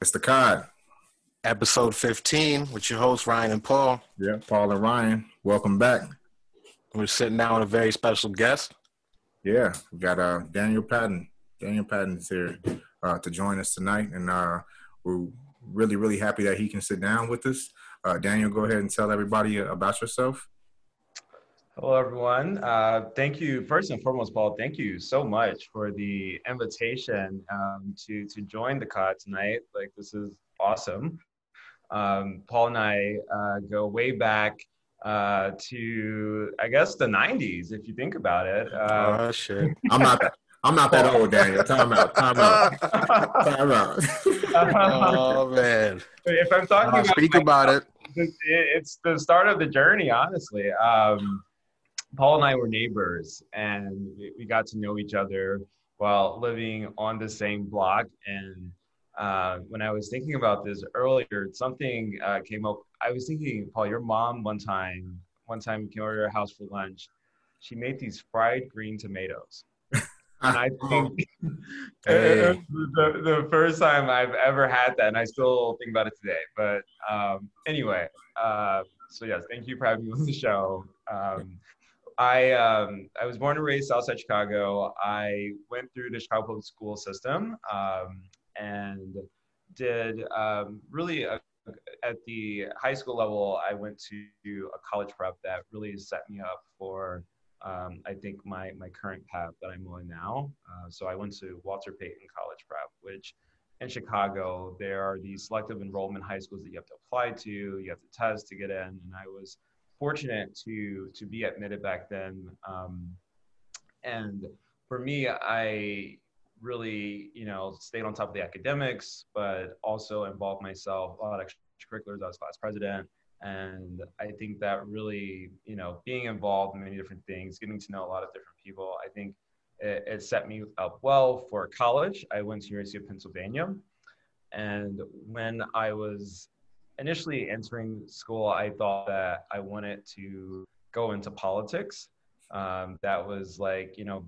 It's the COD. Episode 15 with your hosts, Ryan and Paul. Yeah, Paul and Ryan. Welcome back. We're sitting down with a very special guest. Yeah, we got uh, Daniel Patton. Daniel Patton's here uh, to join us tonight, and uh, we're really, really happy that he can sit down with us. Uh, Daniel, go ahead and tell everybody about yourself. Hello, everyone. Uh, thank you, first and foremost, Paul. Thank you so much for the invitation um, to to join the COD tonight. Like, this is awesome. Um, Paul and I uh, go way back uh, to, I guess, the '90s, if you think about it. Uh, oh shit! I'm not. That, I'm not that old, Daniel. Time out. Time out. Time out. oh man! If I'm talking, about speak about it. It's the start of the journey, honestly. Um, Paul and I were neighbors, and we got to know each other while living on the same block. And uh, when I was thinking about this earlier, something uh, came up. I was thinking, Paul, your mom one time, one time came over to our house for lunch. She made these fried green tomatoes. and I think hey. the, the first time I've ever had that, and I still think about it today. But um, anyway, uh, so yes, thank you for having me on the show. Um, I um, I was born and raised Southside Chicago. I went through the Chicago public school system um, and did um, really a, at the high school level. I went to a college prep that really set me up for um, I think my my current path that I'm on now. Uh, so I went to Walter Payton College Prep, which in Chicago there are these selective enrollment high schools that you have to apply to, you have to test to get in, and I was fortunate to to be admitted back then. Um, and for me, I really, you know, stayed on top of the academics, but also involved myself a lot of extracurriculars. I was class president. And I think that really, you know, being involved in many different things, getting to know a lot of different people, I think it, it set me up well for college. I went to University of Pennsylvania. And when I was initially entering school, I thought that I wanted to go into politics. Um, that was like, you know,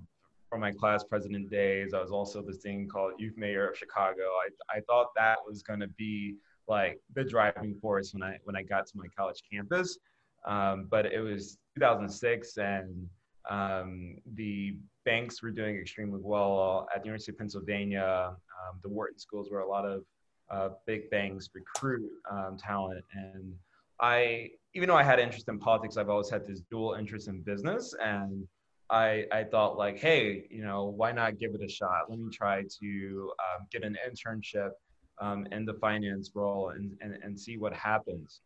from my class president days, I was also this thing called youth mayor of Chicago. I, I thought that was going to be like the driving force when I when I got to my college campus. Um, but it was 2006, and um, the banks were doing extremely well at the University of Pennsylvania. Um, the Wharton schools were a lot of uh, big banks recruit um, talent. And I, even though I had interest in politics, I've always had this dual interest in business. And I, I thought like, hey, you know, why not give it a shot? Let me try to um, get an internship um, in the finance role and, and, and see what happens.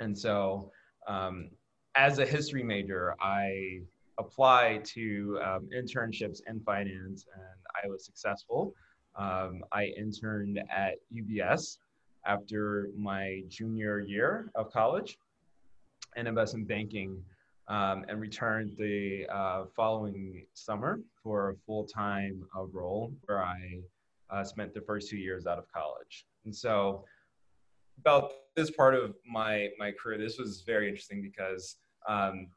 And so um, as a history major, I applied to um, internships in finance and I was successful. Um, I interned at UBS after my junior year of college in investment banking um, and returned the uh, following summer for a full-time uh, role where I uh, spent the first two years out of college. And so about this part of my, my career, this was very interesting because um,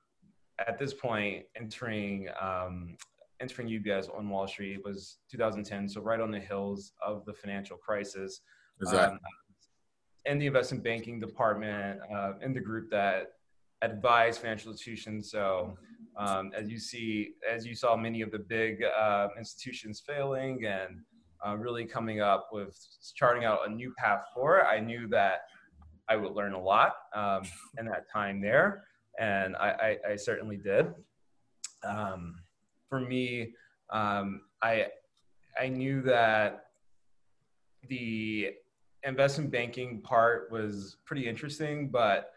at this point, entering um, entering you guys on Wall Street was 2010, so right on the heels of the financial crisis. Exactly. Um, in the investment banking department, uh, in the group that advise financial institutions. So, um, as you see, as you saw, many of the big uh, institutions failing and uh, really coming up with charting out a new path forward. I knew that I would learn a lot um, in that time there, and I, I, I certainly did. Um, for me, um, I I knew that the investment banking part was pretty interesting, but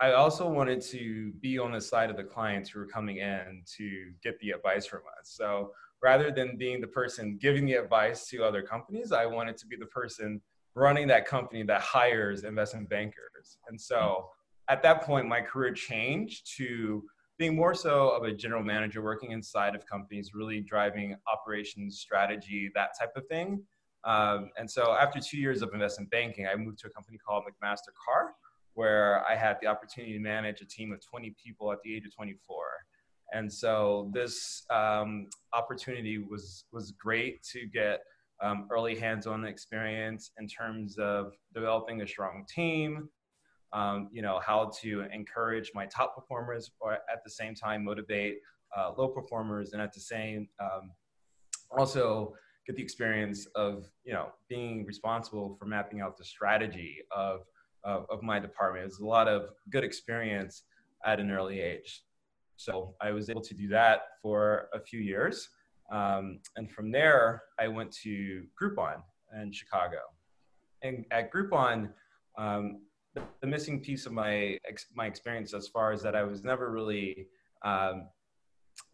I also wanted to be on the side of the clients who were coming in to get the advice from us. So rather than being the person giving the advice to other companies, I wanted to be the person running that company that hires investment bankers. And so at that point, my career changed to being more so of a general manager working inside of companies, really driving operations, strategy, that type of thing. Um, and so after two years of investment banking, I moved to a company called McMaster Carr, where I had the opportunity to manage a team of 20 people at the age of 24. And so this um, opportunity was was great to get um, early hands-on experience in terms of developing a strong team, um, you know, how to encourage my top performers or at the same time motivate uh, low performers and at the same um, also get the experience of, you know, being responsible for mapping out the strategy of, of, of my department. It's a lot of good experience at an early age. So I was able to do that for a few years. Um, and from there, I went to Groupon in Chicago. And at Groupon, um, the, missing piece of my ex, my experience as far as that I was never really um,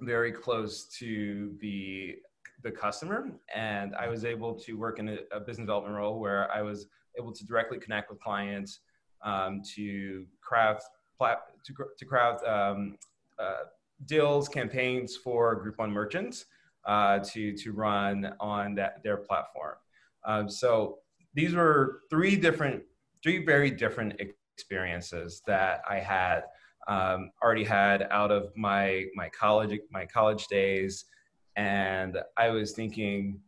very close to the the customer, and I was able to work in a, a business development role where I was able to directly connect with clients um, to craft to, to craft um, uh, deals campaigns for Groupon merchants uh, to to run on that their platform. Um, so these were three different, three very different experiences that I had um, already had out of my my college my college days, and I was thinking,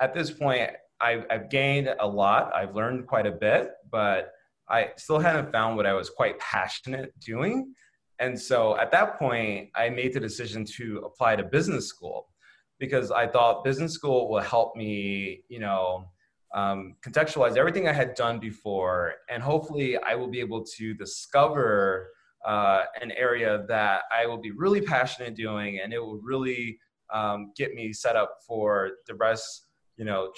at this point, I've, I've gained a lot. I've learned quite a bit, but I still hadn't found what I was quite passionate doing. And so at that point, I made the decision to apply to business school because I thought business school will help me, you know, um, contextualize everything I had done before, and hopefully I will be able to discover uh, an area that I will be really passionate doing, and it will really um, get me set up for the rest, you know,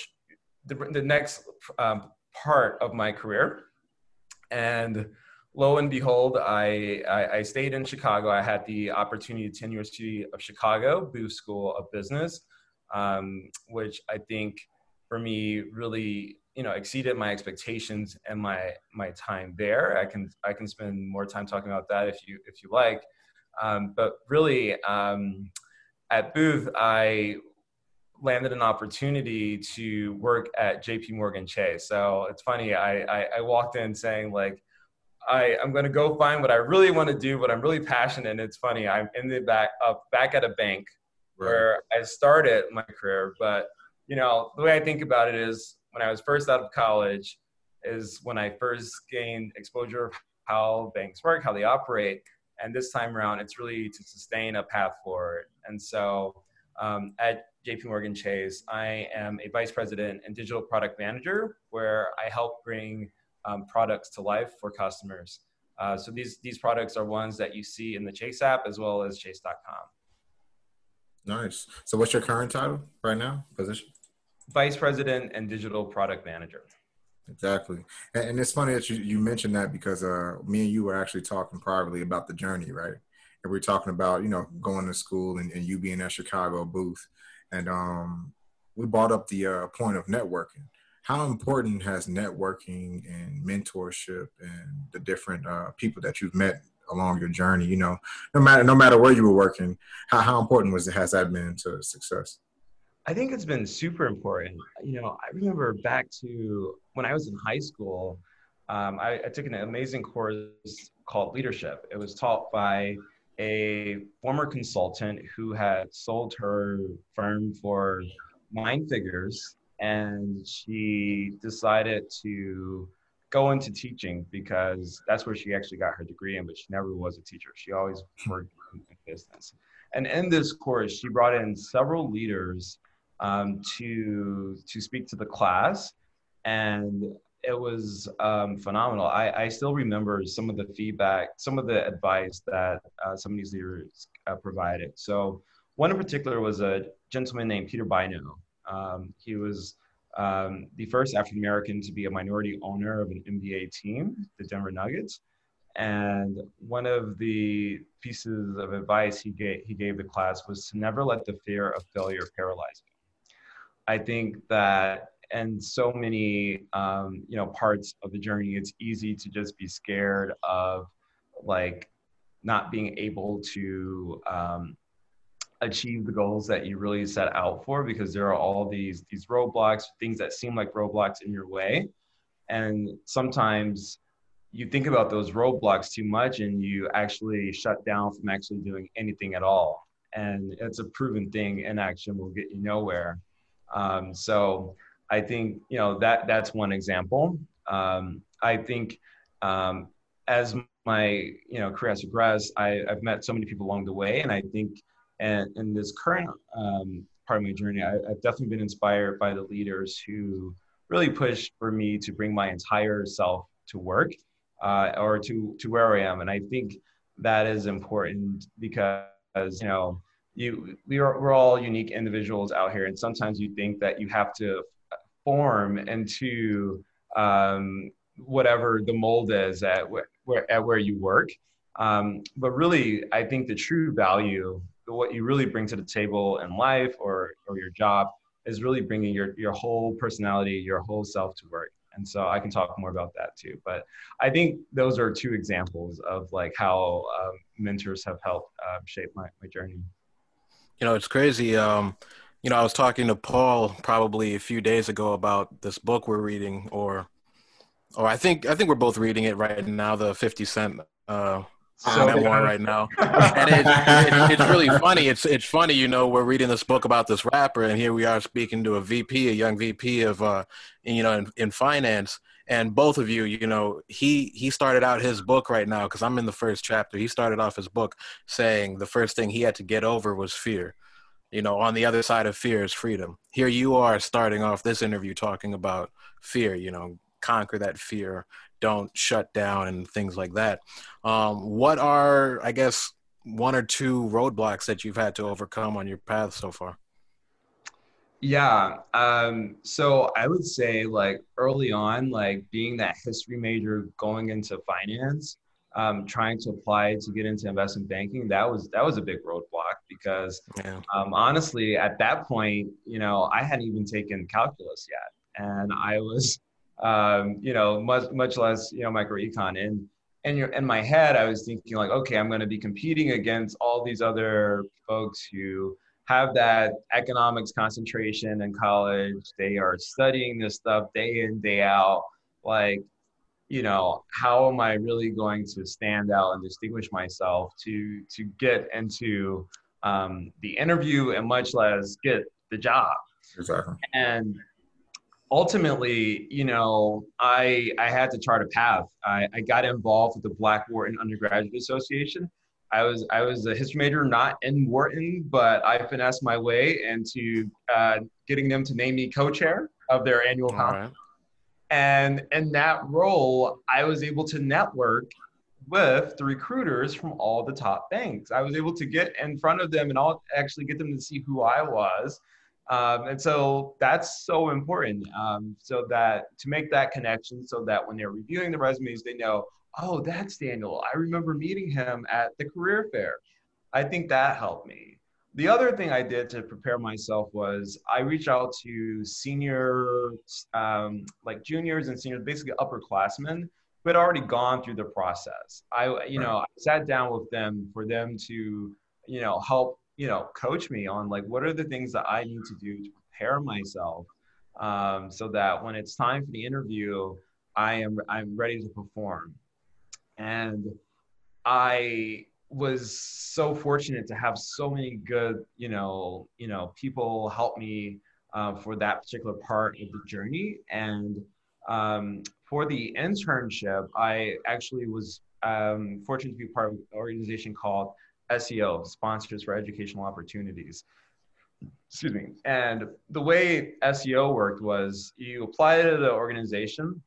the, the next um, part of my career. And lo and behold, I, I, I, stayed in Chicago. I had the opportunity to attend University of Chicago Booth School of Business, um, which I think for me really you know exceeded my expectations and my my time there. I can I can spend more time talking about that if you if you like. Um, but really, um, at Booth, I landed an opportunity to work at JP Morgan Chase. So it's funny, I, I, I walked in saying like, I, I'm going to go find what I really want to do, what I'm really passionate. And it's funny, I'm in the back up back at a bank right. where I started my career. But you know, the way I think about it is when I was first out of college, is when I first gained exposure of how banks work, how they operate. And this time around, it's really to sustain a path forward. And so um, at JP Morgan Chase, I am a vice president and digital product manager where I help bring um, products to life for customers. Uh, so these, these products are ones that you see in the Chase app as well as chase.com. Nice. So what's your current title right now, position? Vice president and digital product manager. Exactly. And, and it's funny that you, you mentioned that because uh, me and you were actually talking privately about the journey, right? And we are talking about, you know, going to school and, and you being at Chicago booth and um, we brought up the uh, point of networking. How important has networking and mentorship and the different uh, people that you've met along your journey? You know, no matter no matter where you were working, how how important was it has that been to success? I think it's been super important. You know, I remember back to when I was in high school. Um, I, I took an amazing course called leadership. It was taught by a former consultant who had sold her firm for nine figures and she decided to go into teaching because that's where she actually got her degree in but she never was a teacher she always worked in business and in this course she brought in several leaders um, to to speak to the class and it was um, phenomenal. I, I still remember some of the feedback, some of the advice that uh, some of these leaders uh, provided. So one in particular was a gentleman named Peter Bynum. Um, he was um, the first African American to be a minority owner of an NBA team, the Denver Nuggets. And one of the pieces of advice he gave, he gave the class was to never let the fear of failure paralyze you. I think that and so many um, you know parts of the journey it's easy to just be scared of like not being able to um, achieve the goals that you really set out for because there are all these these roadblocks things that seem like roadblocks in your way. And sometimes you think about those roadblocks too much and you actually shut down from actually doing anything at all. And it's a proven thing inaction will get you nowhere um, so I think you know that that's one example. Um, I think um, as my you know career has progressed, I, have met so many people along the way, and I think and in this current um, part of my journey, I, have definitely been inspired by the leaders who really pushed for me to bring my entire self to work uh, or to to where I am, and I think that is important because you know you we are we're all unique individuals out here, and sometimes you think that you have to form into um, whatever the mold is at where, at where you work. Um, but really, I think the true value, what you really bring to the table in life or or your job, is really bringing your your whole personality, your whole self to work. And so I can talk more about that too. But I think those are two examples of like how um, mentors have helped uh, shape my, my journey. You know, it's crazy. Um, you know, I was talking to Paul probably a few days ago about this book we're reading, or, or I think I think we're both reading it right now, the Fifty Cent uh, so memoir right now, and it, it, it's really funny. It's it's funny, you know, we're reading this book about this rapper, and here we are speaking to a VP, a young VP of, uh, you know, in, in finance, and both of you, you know, he he started out his book right now because I'm in the first chapter. He started off his book saying the first thing he had to get over was fear. You know on the other side of fear is freedom. Here you are starting off this interview talking about fear you know conquer that fear don't shut down and things like that. Um, what are i guess one or two roadblocks that you've had to overcome on your path so far yeah um, so i would say like early on like being that history major going into finance um, trying to apply to get into investment banking, that was that was a big roadblock because yeah. um, honestly, at that point, you know, I hadn't even taken calculus yet, and I was, um, you know, much much less, you know, microecon. And and in my head, I was thinking like, okay, I'm going to be competing against all these other folks who have that economics concentration in college. They are studying this stuff day in day out. Like you know how am i really going to stand out and distinguish myself to to get into um, the interview and much less get the job exactly and ultimately you know i i had to chart a path i, I got involved with the black wharton undergraduate association i was i was a history major not in wharton but i finessed my way into uh, getting them to name me co-chair of their annual conference and in that role, I was able to network with the recruiters from all the top banks. I was able to get in front of them and I'll actually get them to see who I was. Um, and so that's so important. Um, so that to make that connection, so that when they're reviewing the resumes, they know, oh, that's Daniel. I remember meeting him at the career fair. I think that helped me. The other thing I did to prepare myself was I reached out to senior, um, like juniors and seniors, basically upperclassmen who had already gone through the process. I, you know, I sat down with them for them to, you know, help, you know, coach me on like what are the things that I need to do to prepare myself um, so that when it's time for the interview, I am I'm ready to perform. And I was so fortunate to have so many good, you know, you know, people help me uh, for that particular part of the journey. And um, for the internship, I actually was um, fortunate to be part of an organization called SEO, Sponsors for Educational Opportunities. Excuse me. And the way SEO worked was you apply to the organization,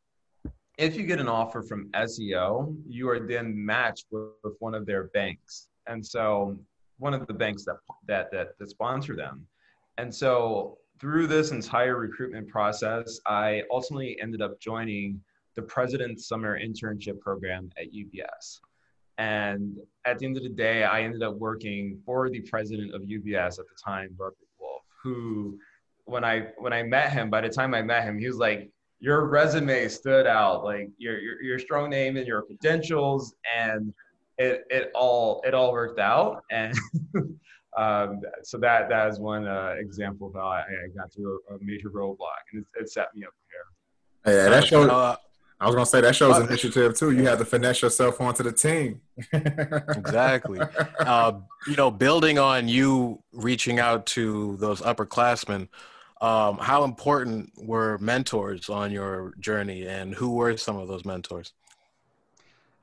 if you get an offer from SEO, you are then matched with, with, one of their banks. And so one of the banks that, that, that, that sponsor them. And so through this entire recruitment process, I ultimately ended up joining the President's Summer Internship Program at UBS. And at the end of the day, I ended up working for the president of UBS at the time, Robert Wolf, who when I when I met him, by the time I met him, he was like, your resume stood out, like your, your, your strong name and your credentials, and it, it all it all worked out. And um, so that that is one uh, example of how I, I got through a, a, major roadblock, and it, it set me up here. Yeah, that shows. Uh, I was gonna say that shows initiative too. You have to finesse yourself onto the team. exactly. Uh, you know, building on you reaching out to those upperclassmen Um, how important were mentors on your journey, and who were some of those mentors?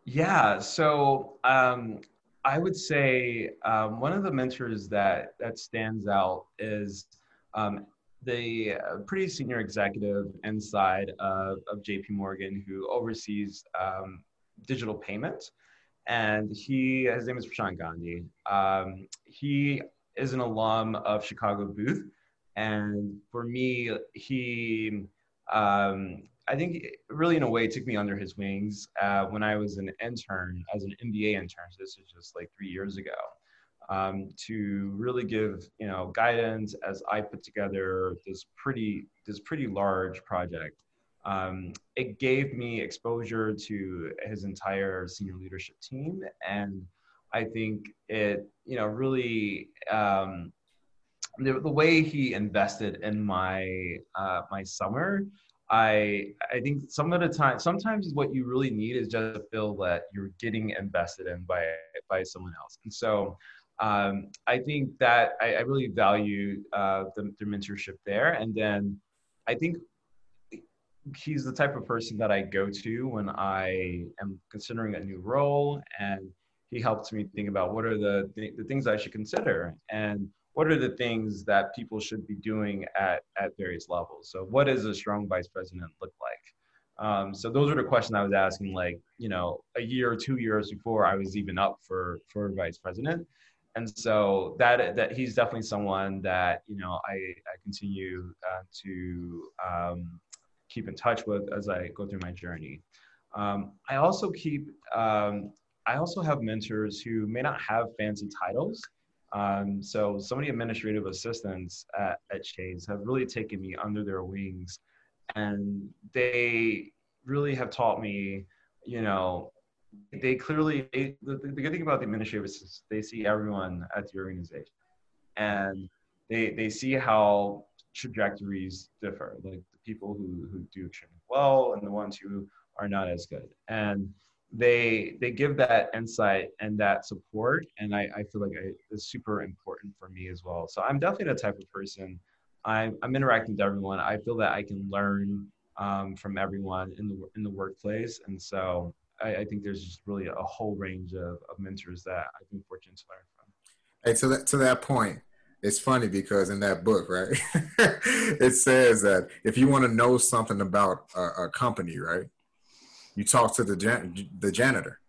Yeah, so um, I would say um, one of the mentors that that stands out is um, the uh, pretty senior executive inside of, of JP Morgan who oversees um, digital payments. And he, his name is Prashant Gandhi. Um, he is an alum of Chicago Booth. And for me, he, um, I think really in a way took me under his wings uh, when I was an intern, as an MBA intern. So this is just like three years ago um, to really give you know guidance as I put together this pretty this pretty large project. Um, it gave me exposure to his entire senior leadership team, and I think it you know really um, the, the way he invested in my uh, my summer I I think some of the time sometimes what you really need is just to feel that you're getting invested in by by someone else. And so um, I think that I, I really value uh, the, the, mentorship there. And then I think he's the type of person that I go to when I am considering a new role. And he helps me think about what are the, th- the things I should consider and what are the things that people should be doing at, at various levels. So, what does a strong vice president look like? Um, so those are the questions I was asking, like you know, a year or two years before I was even up for for vice president and so that that he's definitely someone that you know I, I continue uh, to um, keep in touch with as I go through my journey. Um, I also keep um, I also have mentors who may not have fancy titles. Um, so of the administrative assistants at, at Chase have really taken me under their wings, and they really have taught me, you know, they clearly they, the, the good thing about the administrators is they see everyone at the organization. And they they see how trajectories differ like the people who who do extremely well and the ones who are not as good. And they they give that insight and that support and i, I feel like I, it's super important for me as well. So i'm definitely the type of person i'm, I'm interacting with everyone. I feel that i can learn um, from everyone in the in the workplace. And so I, I, think there's just really a whole range of, of mentors that I've been fortunate to learn from. Hey, to that to that point, it's funny because in that book, right, it says that if you want to know something about a, a company, right, you talk to the jan- the janitor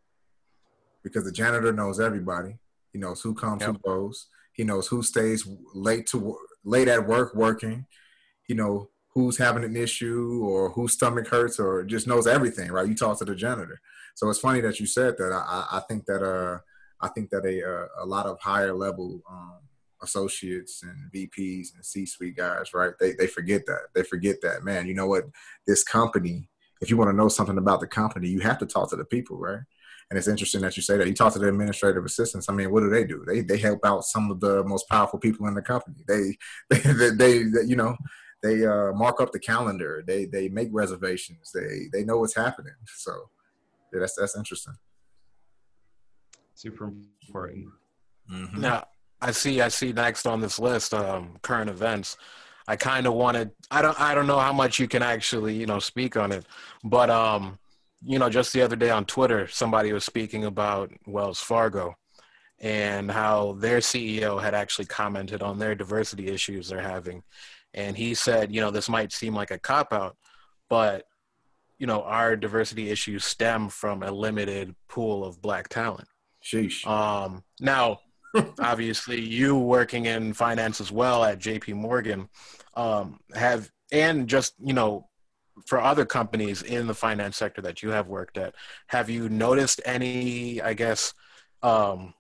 because the janitor knows everybody. He knows who comes, yep. who goes. He knows who stays late to late at work working. You know who's having an issue or whose stomach hurts or just knows everything, right? You talk to the janitor. So it's funny that you said that. I, I think that uh, I think that a uh, a lot of higher level um, associates and VPs and C-suite guys, right? They they forget that. They forget that, man. You know what? This company. If you want to know something about the company, you have to talk to the people, right? And it's interesting that you say that. You talk to the administrative assistants. I mean, what do they do? They they help out some of the most powerful people in the company. They they, they, they, they you know they uh, mark up the calendar. They they make reservations. They they know what's happening. So yeah, that's that's interesting. Super important. Mm-hmm. Now, I see. I see next on this list, um, current events. I kind of wanted. I don't. I don't know how much you can actually, you know, speak on it, but um, you know, just the other day on Twitter, somebody was speaking about Wells Fargo and how their CEO had actually commented on their diversity issues they're having, and he said, you know, this might seem like a cop out, but you know, our diversity issues stem from a limited pool of black talent. Sheesh. Um, now, obviously, you working in finance as well at J.P. Morgan um, have, and just you know, for other companies in the finance sector that you have worked at, have you noticed any, I guess, um,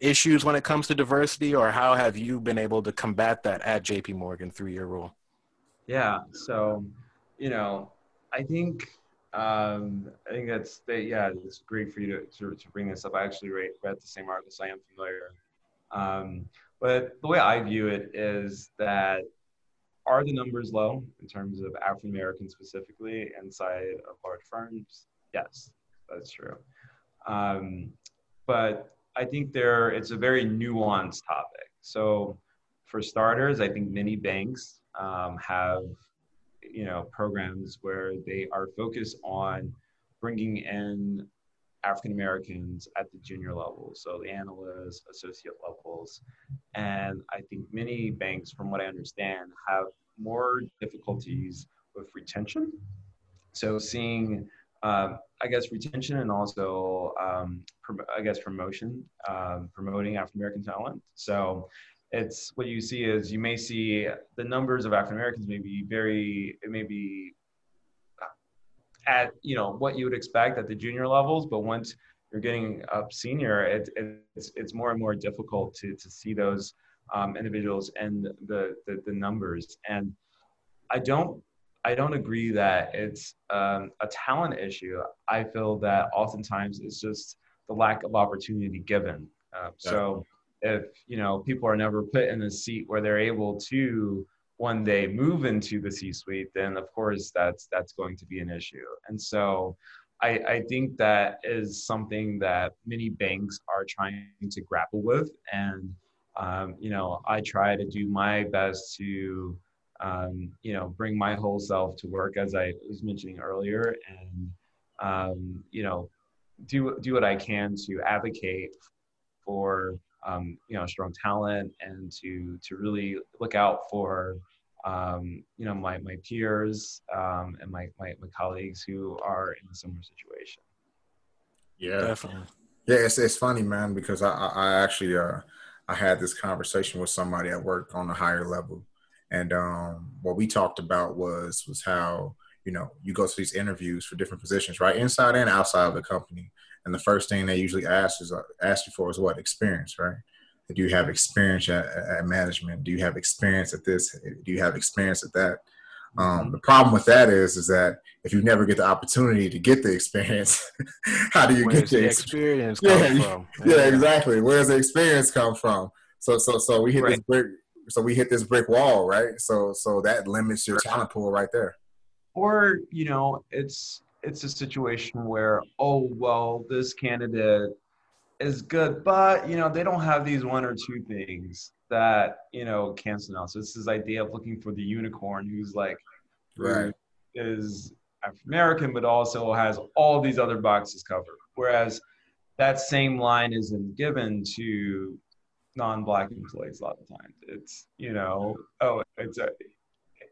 issues when it comes to diversity, or how have you been able to combat that at J.P. Morgan through your role? Yeah. So, you know, I think um, I think that's that, yeah, it's great for you to, to, to bring this up. I actually read, read the same article, so I am familiar. Um, but the way I view it is that are the numbers low in terms of African Americans specifically inside of large firms? Yes, that's true. Um, but I think there it's a very nuanced topic. So for starters, I think many banks um, have you know programs where they are focused on bringing in African Americans at the junior level, so the analyst, associate levels, and I think many banks, from what I understand, have more difficulties with retention. So seeing, um, I guess, retention and also, um, prom- I guess, promotion, um, promoting African American talent. So it's what you see is you may see the numbers of African Americans may be very, it may be at you know what you would expect at the junior levels, but once you're getting up senior, it, it's it's more and more difficult to to see those um, individuals and the, the, the numbers. And I don't I don't agree that it's um, a talent issue. I feel that oftentimes it's just the lack of opportunity given. Uh, so if you know people are never put in a seat where they're able to when they move into the C-suite, then of course that's that's going to be an issue. And so I, I think that is something that many banks are trying to grapple with. And um, you know, I try to do my best to um, you know bring my whole self to work as I was mentioning earlier, and um, you know do do what I can to advocate for um, you know strong talent and to to really look out for um, you know my my peers um, and my, my, my colleagues who are in a similar situation. Yeah, Definitely. yeah. It's it's funny, man, because I I I actually uh I had this conversation with somebody at work on a higher level, and um what we talked about was was how you know you go to these interviews for different positions, right, inside and outside of the company, and the first thing they usually ask is uh, ask you for is what experience, right? Do you have experience at, at management? Do you have experience at this? Do you have experience at that? Um, the problem with that is, is that if you never get the opportunity to get the experience, how do you Where's get the the ex- experience come Yeah, from? yeah, exactly. Where does the experience come from? So, so, so we hit this Right. So we hit this brick wall, right? So, so that limits your talent pool right there. Or you know, it's it's a situation where oh well, this candidate is good, but you know they don't have these one or two things that you know cancel out. So it's this idea of looking for the unicorn who's like Right. is African American, but also has all these other boxes covered. Whereas that same line isn't given to non-black employees a lot of times. It's you know, oh, it's a,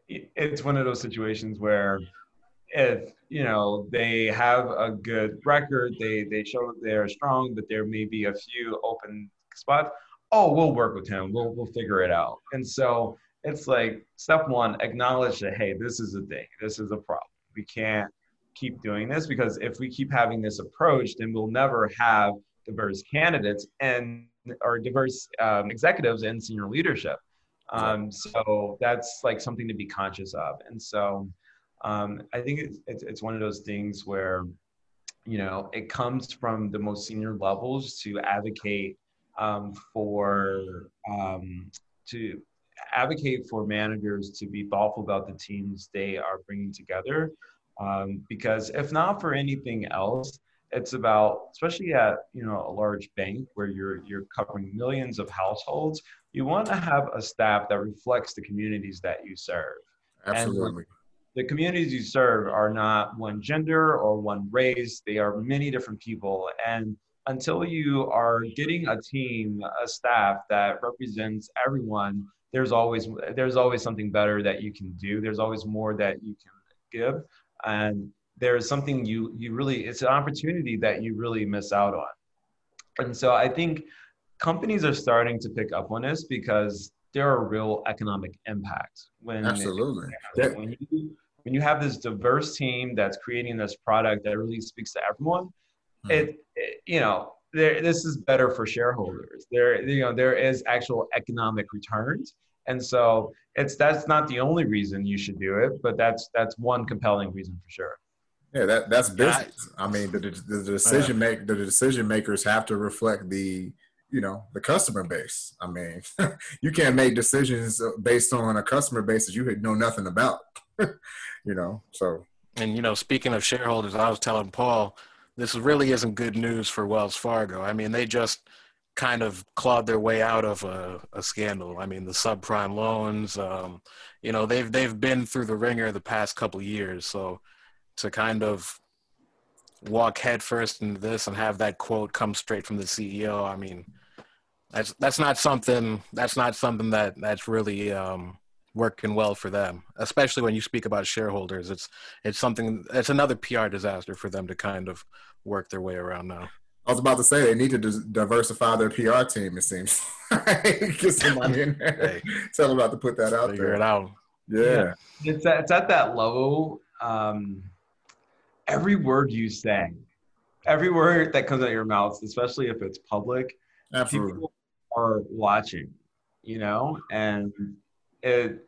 it's one of those situations where if you know they have a good record, they they show that they're strong, but there may be a few open spots. Oh, we'll work with him. We'll we'll figure it out. And so it's like step one, acknowledge that hey, this is a thing. This is a problem. We can't keep doing this because if we keep having this approach, then we'll never have diverse candidates and or diverse um, executives and senior leadership. Um, so that's like something to be conscious of. And so um, I think it's, it's, it's one of those things where, you know, it comes from the most senior levels to advocate um, for, um, to advocate for managers to be thoughtful about the teams they are bringing together. Um, because if not for anything else, it's about especially at you know a large bank where you're you're covering millions of households you want to have a staff that reflects the communities that you serve. Absolutely. the communities you serve are not one gender or one race they are many different people. And until you are getting a team a staff that represents everyone there's always there's always something better that you can do. There's always more that you can give. And there's something you you really it's an opportunity that you really miss out on and so i think companies are starting to pick up on this because there are real economic impacts when Absolutely. Yeah. when you when you have this diverse team that's creating this product that really speaks to everyone Mhm. it, it you know there this is better for shareholders there you know there is actual economic returns and so it's that's not the only reason you should do it but that's that's one compelling reason for sure Yeah, that that's business. I mean, the, the, the decision make the decision makers have to reflect the you know the customer base. I mean, you can't make decisions based on a customer base that you know nothing about. you know, so And you know, speaking of shareholders, I was telling Paul, this really isn't good news for Wells Fargo. I mean, they just kind of clawed their way out of a, a scandal. I mean, the subprime loans, um, you know, they've they've been through the ringer the past couple years. So to kind of walk headfirst into this and have that quote come straight from the CEO, I mean, that's that's not something that's not something that that's really um, working well for them. Especially when you speak about shareholders, it's it's something it's another PR disaster for them to kind of work their way around now. I was about to say they need to diversify their PR team. It seems get some money in there. Hey, Tell them about to put that out figure there. it out. Yeah, it's at, it's at that level. Um, every word you say, every word that comes out of your mouth, especially if it's public, absolutely, people are watching. You know, and it,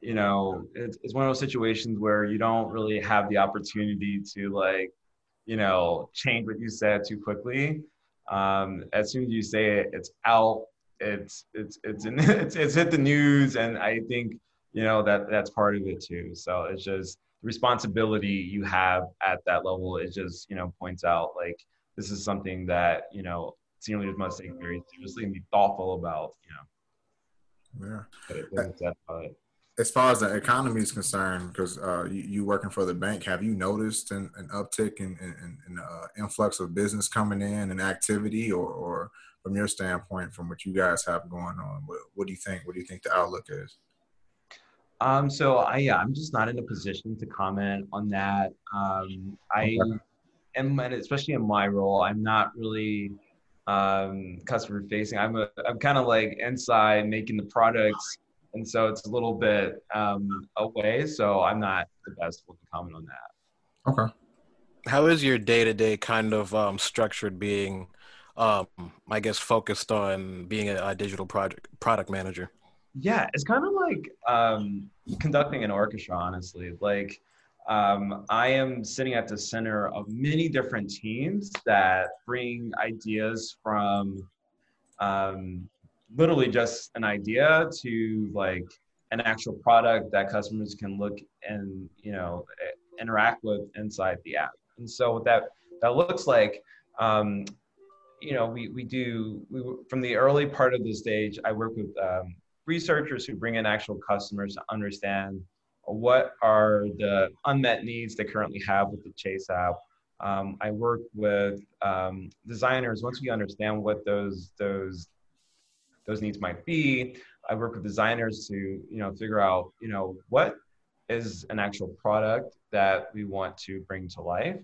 you know, it's, it's one of those situations where you don't really have the opportunity to like you know, change what you said too quickly. Um, as soon as you say it, it's out. It's it's it's in, it's it's hit the news, and I think you know that that's part of it too. So it's just the responsibility you have at that level. It just you know points out like this is something that you know senior leaders must take very seriously and be thoughtful about. You know. Yeah as far as the economy is concerned, because uh, you, you, working for the bank, have you noticed an, an uptick in, in, in uh, influx of business coming in and activity, or, or, from your standpoint, from what you guys have going on, what, what, do you think? What do you think the outlook is? Um, so I, yeah, I'm just not in a position to comment on that. Um, I am, and especially in my role, I'm not really um, customer facing. I'm a, I'm kind of like inside making the products and so it's a little bit um, away. So I'm not the best one to comment on that. Okay. How is your day to day kind of um, structured? Being, um, I guess, focused on being a, a, digital project product manager. Yeah, it's kind of like um, conducting an orchestra. Honestly, like um, I am sitting at the center of many different teams that bring ideas from um, literally just an idea to like an actual product that customers can look and you know interact with inside the app and so what that that looks like um, you know we, we do we from the early part of the stage i work with um, researchers who bring in actual customers to understand what are the unmet needs they currently have with the chase app um, i work with um, designers once we understand what those those those needs might be. I work with designers to, you know, figure out, you know, what is an actual product that we want to bring to life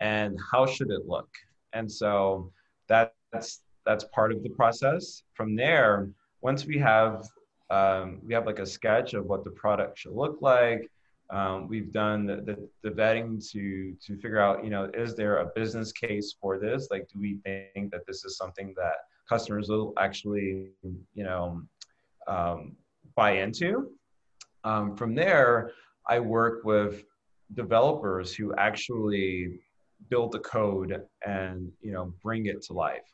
and how should it look? And so that, that's that's part of the process. From there, once we have um, we have like a sketch of what the product should look like. Um, we've done the, the, the, vetting to to figure out, you know, is there a business case for this? Like, do we think that this is something that customers will actually, you know, um, buy into. Um, from there, I work with developers who actually build the code and you know bring it to life.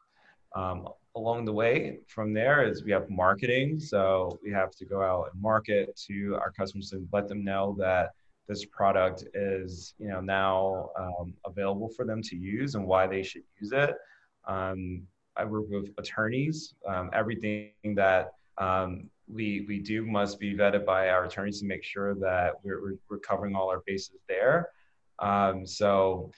Um, along the way, from there is we have marketing. So we have to go out and market to our customers and let them know that this product is you know now um, available for them to use and why they should use it. Um, I work with attorneys. Um, everything that um, we we do must be vetted by our attorneys to make sure that we're, we're, covering all our bases there. Um, so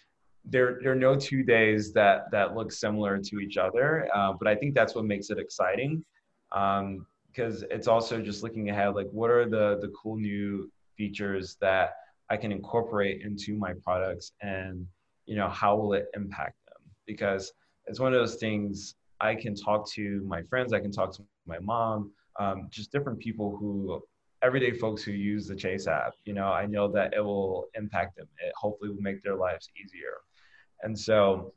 there there are no two days that that look similar to each other, uh, but I think that's what makes it exciting because um, it's also just looking ahead like what are the the cool new features that I can incorporate into my products and you know how will it impact them because it's one of those things I can talk to my friends, I can talk to my mom, um, just different people who, everyday folks who use the Chase app. You know, I know that it will impact them. It hopefully will make their lives easier. And so,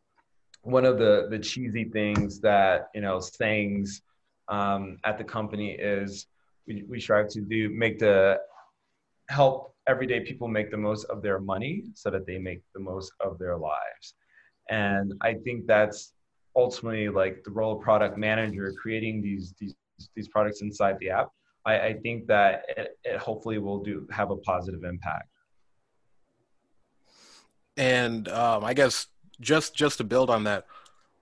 one of the the cheesy things that you know sayings um, at the company is we, we strive to do make the help everyday people make the most of their money so that they make the most of their lives. And i think that's ultimately like the role of product manager creating these these these products inside the app. I, I think that it, it hopefully will do have a positive impact and um, i guess just just to build on that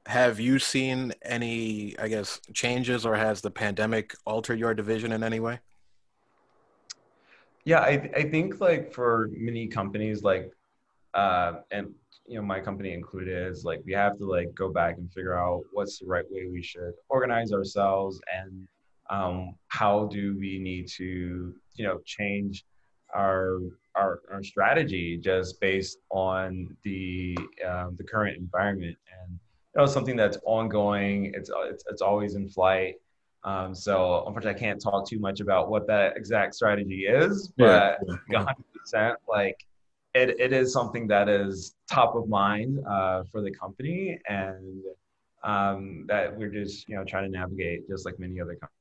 have you seen any, I guess, changes or has the pandemic altered your division in any way? Yeah, I, I think like for many companies, like, uh, and you know, my company included, is like we have to like go back and figure out what's the right way we should organize ourselves and um, how do we need to, you know, change our our, our strategy just based on the um, the current environment and you know something that's ongoing. It's it's, it's always in flight. Um, so unfortunately, I can't talk too much about what that exact strategy is, but yeah. 100% like it, it is something that is top of mind uh, for the company and um, that we're just you know trying to navigate just like many other companies.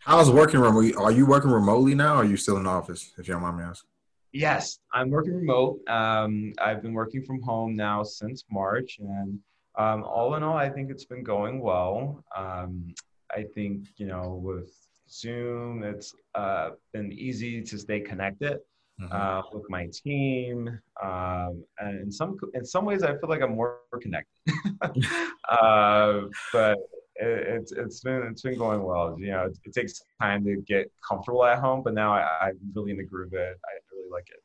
How's working remotely? Are you working remotely now? Or are you still in the office? If you don't mind me asking. Yes, I'm working remote. Um, I've been working from home now since March, and um, all in all, I think it's been going well. Um, I think you know with Zoom, it's uh, been easy to stay connected mm-hmm. uh, with my team, um, and in some in some ways, I feel like I'm more connected. uh, but it's it's been it's been going well. You know, it, it, takes time to get comfortable at home, but now I, I'm really in the groove of it. I really like it.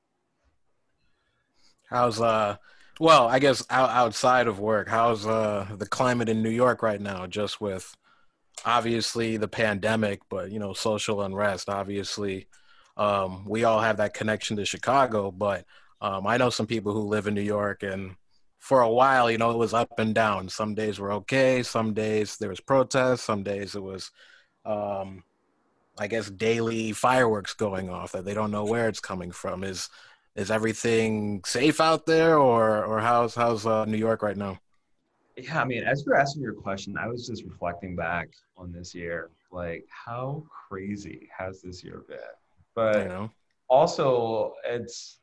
How's uh? Well, I guess out, outside of work, how's uh the climate in New York right now? Just with obviously the pandemic, but you know, social unrest. Obviously, um, we all have that connection to Chicago, but um, I know some people who live in New York and for a while, you know, it was up and down. Some days were okay. Some days there was protests. Some days it was, um, I guess, daily fireworks going off that they don't know where it's coming from. Is is everything safe out there, or or how's how's uh, New York right now? Yeah, I mean, as you're asking your question, I was just reflecting back on this year. Like, how crazy has this year been? But you know. also, it's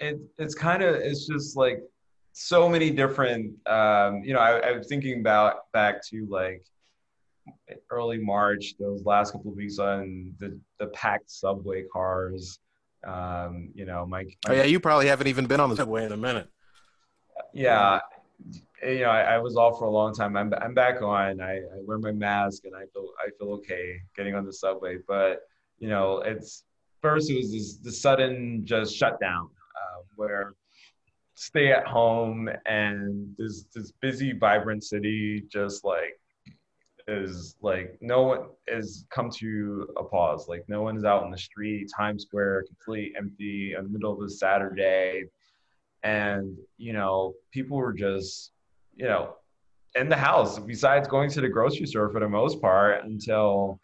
it it's kind of it's just like so many different um, you know I, I, was thinking about back to like early march those last couple of weeks on the the packed subway cars. Um, you know my, my, oh yeah you probably haven't even been on the subway in a minute. Yeah you know I, I was off for a long time. I'm, I'm back on. I, I wear my mask and i feel i feel okay getting on the subway but you know it's first it was this the sudden just shutdown uh, where stay at home and this this busy vibrant city just like is like no one is come to a pause. Like no one is out in the street. Times square completely empty in the middle of a saturday. And you know people were just you know in the house besides going to the grocery store for the most part until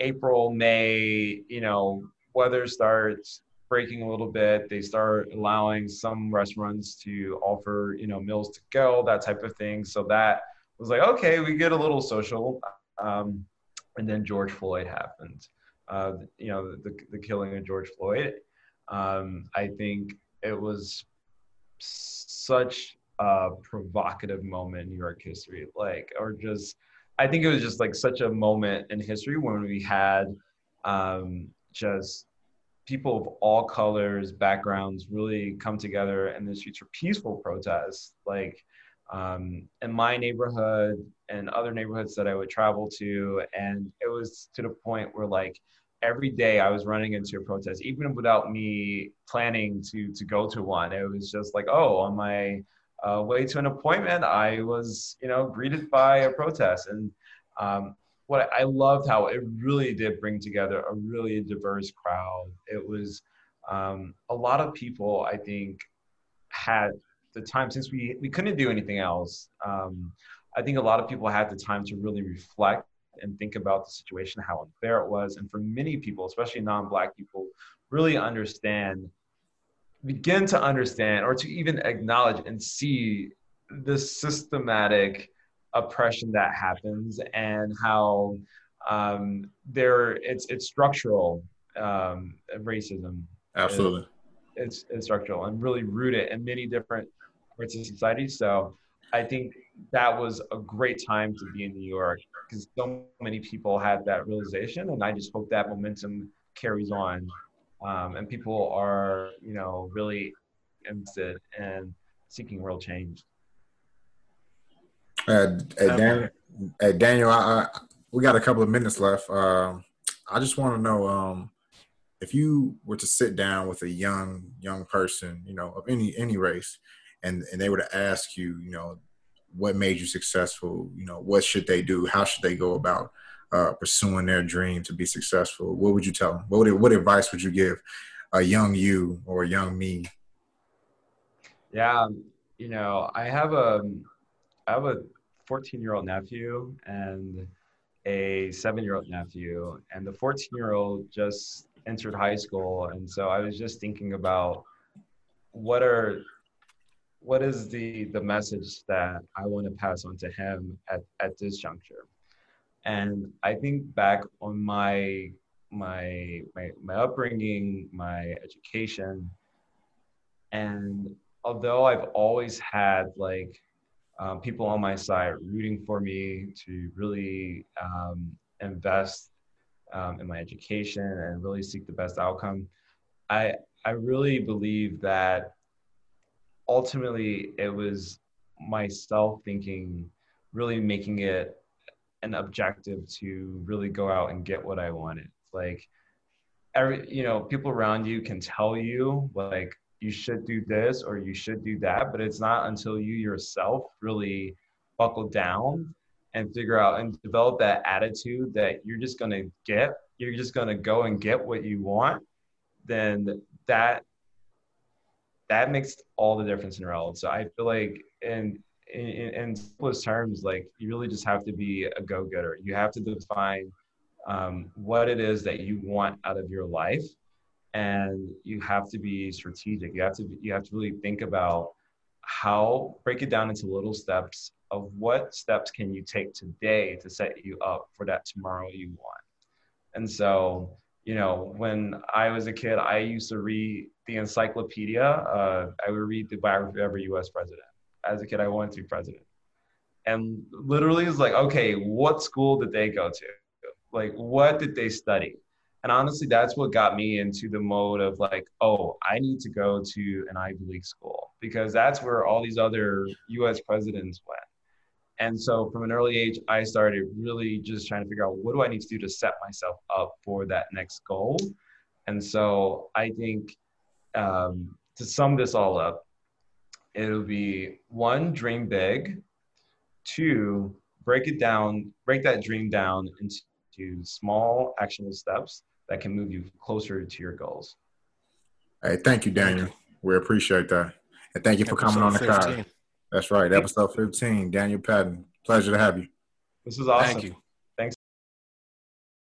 april may you know weather starts breaking a little bit. They start allowing some restaurants to offer, you know, meals to go, that type of thing. So that was like, okay, we get a little social. Um, and then George Floyd happened. Uh, you know, the, the killing of George Floyd. Um, I think it was such a provocative moment in New York history, like, or just, I think it was just like such a moment in history when we had um, just people of all colors, backgrounds really come together in the streets for peaceful protests. Like um, in my neighborhood and other neighborhoods that I would travel to. And it was to the point where like every day I was running into a protest, even without me planning to, to go to one. It was just like, oh, on my uh, way to an appointment, I was, you know, greeted by a protest. And um, what I loved how it really did bring together a really diverse crowd. It was um, a lot of people, I think, had the time since we we couldn't do anything else. Um, I think a lot of people had the time to really reflect and think about the situation, how unfair it was, and for many people, especially non-black people, really understand, begin to understand, or to even acknowledge and see the systematic oppression that happens and how um, there it's it's structural um, racism. Absolutely, it's, it's structural and really rooted in many different parts of society. So I think that was a great time to be in New York because so many people had that realization, and I just hope that momentum carries on, um, and people are you know really interested in seeking real change. Uh, hey, Daniel, hey, Daniel I, I, we got a couple of minutes left. Uh, I just want to know um, if you were to sit down with a young young person, you know, of any any race, and and they were to ask you, you know, what made you successful, you know, what should they do, how should they go about uh, pursuing their dream to be successful, what would you tell them? What would, what advice would you give a young you or a young me? Yeah, you know, I have a I have a 14 year old nephew and a seven year old nephew, and the 14 year old just entered high school, and so I was just thinking about what are what is the the message that I want to pass on to him at, at this juncture. And I think back on my my my my upbringing, my education, and although I've always had like um, people on my side rooting for me to really um, invest um, in my education and really seek the best outcome, I I really believe that ultimately it was myself thinking, really making it an objective to really go out and get what I wanted. Like every you know, people around you can tell you like you should do this or you should do that, but it's not until you yourself really buckle down and figure out and develop that attitude that you're just going to get, you're just going to go and get what you want, then that that makes all the difference in world. So I feel like in in, in simplest terms, like you really just have to be a go-getter. You have to define um, what it is that you want out of your life, and you have to be strategic. You have to you have to really think about how break it down into little steps of what steps can you take today to set you up for that tomorrow you want. And so, you know, when I was a kid, I used to read the encyclopedia. Uh, I would read the biography of every U.S. president as a kid, I wanted to be president. And literally, it's like, okay, what school did they go to? Like, what did they study? And honestly, that's what got me into the mode of like, oh, I need to go to an Ivy League school because that's where all these other US presidents went. And so from an early age, I started really just trying to figure out what do I need to do to set myself up for that next goal. And so I think um, to sum this all up, it'll be one, dream big. Two, break it down, break that dream down into small actionable steps that can move you closer to your goals. Hey, thank you, Daniel. We appreciate that. And thank you for coming on the Cod. That's right. Episode 15, Daniel Patton. Pleasure to have you. This is awesome. Thank you.